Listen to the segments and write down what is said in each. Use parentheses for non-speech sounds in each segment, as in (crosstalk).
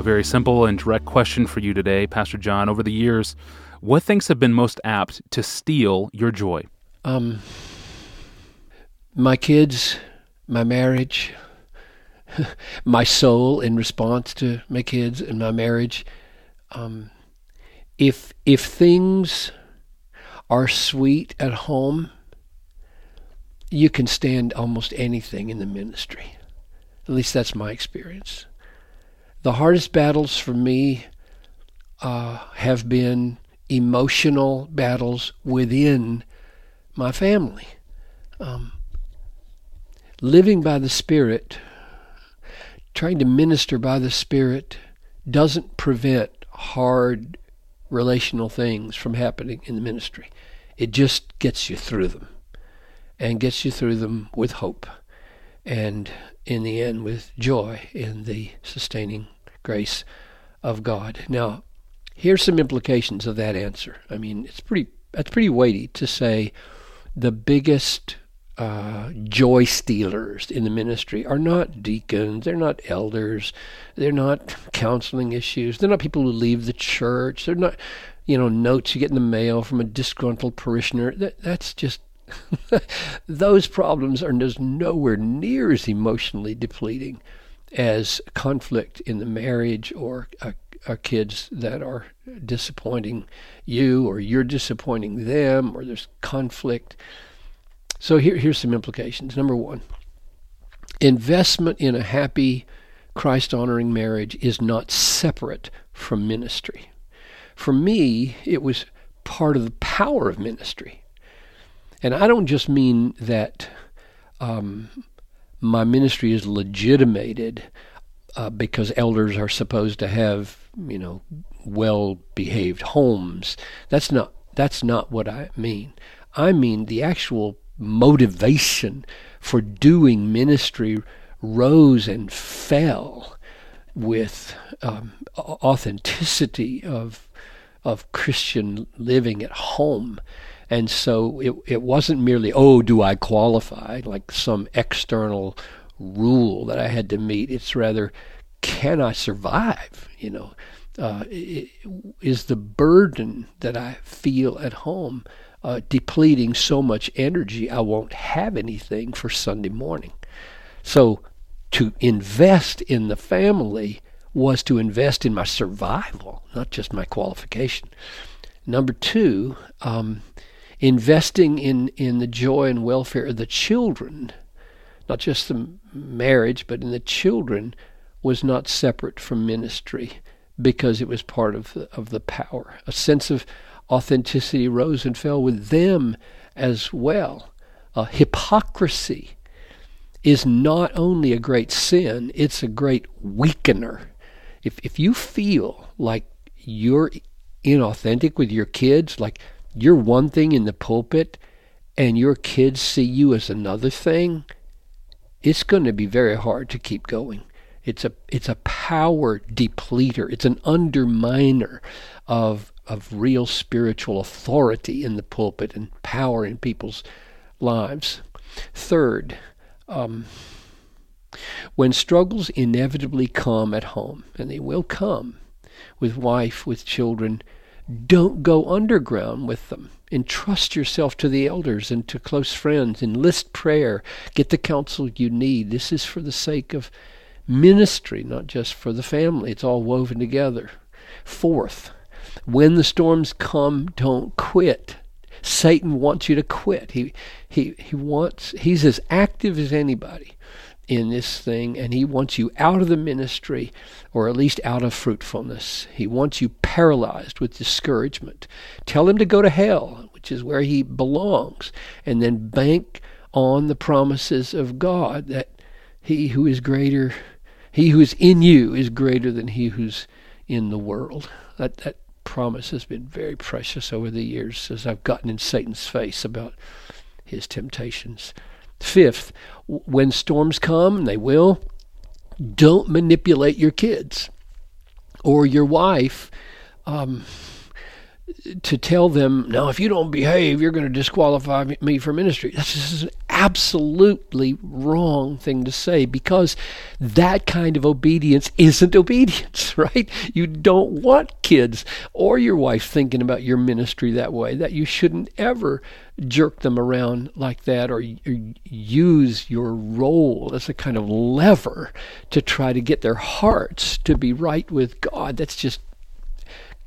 A very simple and direct question for you today, Pastor John. Over the years, what things have been most apt to steal your joy? Um, my kids, my marriage, (laughs) my soul in response to my kids and my marriage. Um, if if things are sweet at home, you can stand almost anything in the ministry. At least that's my experience. The hardest battles for me uh, have been emotional battles within my family. Um, living by the Spirit, trying to minister by the Spirit, doesn't prevent hard relational things from happening in the ministry. It just gets you through them and gets you through them with hope and in the end with joy in the sustaining grace of God. Now, here's some implications of that answer. I mean, it's pretty that's pretty weighty to say the biggest uh, joy stealers in the ministry are not deacons, they're not elders, they're not counseling issues, they're not people who leave the church, they're not, you know, notes you get in the mail from a disgruntled parishioner. That, that's just, (laughs) those problems are just nowhere near as emotionally depleting as conflict in the marriage or a, a kids that are disappointing you or you're disappointing them or there's conflict. So here, here's some implications. Number one, investment in a happy, Christ honoring marriage is not separate from ministry. For me, it was part of the power of ministry. And I don't just mean that um, my ministry is legitimated uh, because elders are supposed to have, you know, well behaved homes. That's not that's not what I mean. I mean the actual motivation for doing ministry rose and fell with um, authenticity of of Christian living at home. And so it, it wasn't merely, oh, do I qualify, like some external rule that I had to meet. It's rather, can I survive? You know, uh, is the burden that I feel at home uh, depleting so much energy I won't have anything for Sunday morning. So to invest in the family was to invest in my survival, not just my qualification. Number two, um, investing in, in the joy and welfare of the children, not just the marriage, but in the children, was not separate from ministry because it was part of the, of the power. A sense of authenticity rose and fell with them as well. Uh, hypocrisy is not only a great sin, it's a great weakener. If, if you feel like you're inauthentic with your kids, like you're one thing in the pulpit and your kids see you as another thing, it's going to be very hard to keep going. It's a it's a power depleter. It's an underminer of of real spiritual authority in the pulpit and power in people's lives. Third, um, when struggles inevitably come at home, and they will come with wife, with children, don't go underground with them. Entrust yourself to the elders and to close friends. Enlist prayer. Get the counsel you need. This is for the sake of ministry, not just for the family. It's all woven together. Fourth, when the storms come, don't quit. Satan wants you to quit. He he he wants he's as active as anybody in this thing and he wants you out of the ministry or at least out of fruitfulness. He wants you paralyzed with discouragement. Tell him to go to hell, which is where he belongs, and then bank on the promises of God that he who is greater he who is in you is greater than he who's in the world. That that promise has been very precious over the years as I've gotten in Satan's face about his temptations. Fifth, when storms come, and they will, don't manipulate your kids or your wife. Um, to tell them, now, if you don't behave, you're going to disqualify me for ministry. That's just an absolutely wrong thing to say because that kind of obedience isn't obedience, (laughs) right? You don't want kids or your wife thinking about your ministry that way, that you shouldn't ever jerk them around like that or, or use your role as a kind of lever to try to get their hearts to be right with God. That's just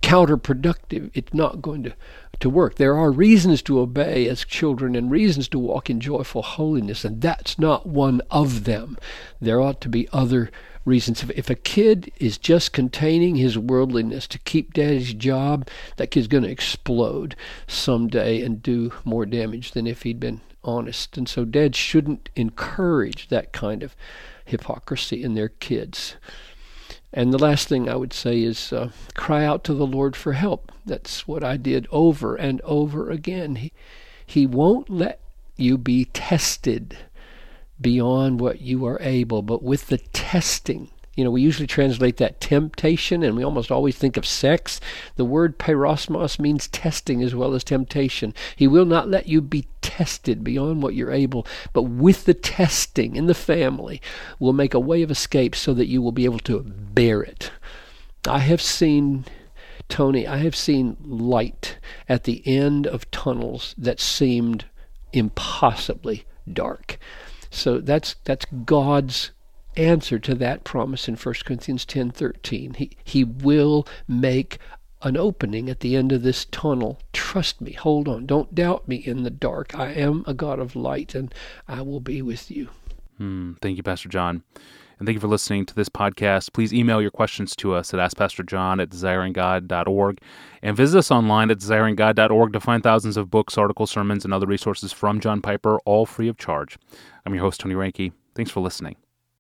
counterproductive. It's not going to, to work. There are reasons to obey as children and reasons to walk in joyful holiness, and that's not one of them. There ought to be other reasons. If, a kid is just containing his worldliness to keep daddy's job, that kid's going to explode someday and do more damage than if he'd been honest. And so dads shouldn't encourage that kind of hypocrisy in their kids. And the last thing I would say is uh, cry out to the Lord for help. That's what I did over and over again. He, he won't let you be tested beyond what you are able, but with the testing, you know, we usually translate that temptation, and we almost always think of sex. The word peirasmos means testing as well as temptation. He will not let you be tested beyond what you're able, but with the testing in the family, will make a way of escape so that you will be able to bear it. I have seen Tony, I have seen light at the end of tunnels that seemed impossibly dark. So that's that's God's answer to that promise in 1 Corinthians 10:13. He he will make an opening at the end of this tunnel. Trust me. Hold on. Don't doubt me in the dark. I am a God of light and I will be with you. Hmm. Thank you, Pastor John. And thank you for listening to this podcast. Please email your questions to us at AskPastorJohn at desiringgod.org and visit us online at desiringgod.org to find thousands of books, articles, sermons, and other resources from John Piper, all free of charge. I'm your host, Tony Reinke. Thanks for listening.